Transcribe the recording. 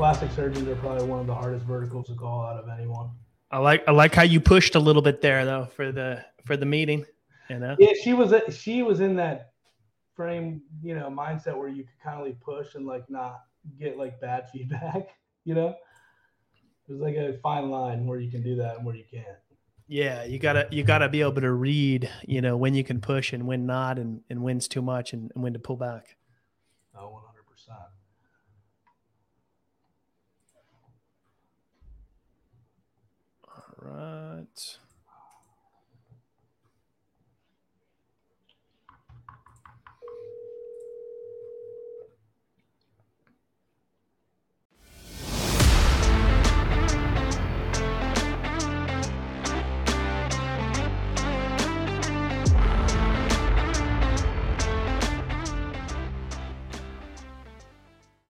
plastic surgeons are probably one of the hardest verticals to call out of anyone. I like I like how you pushed a little bit there though for the for the meeting. You know. Yeah, she was she was in that frame, you know, mindset where you could kind of like push and like not get like bad feedback. You know, there's like a fine line where you can do that and where you can't. Yeah, you gotta you gotta be able to read, you know, when you can push and when not, and and when's too much and, and when to pull back. Oh, moment.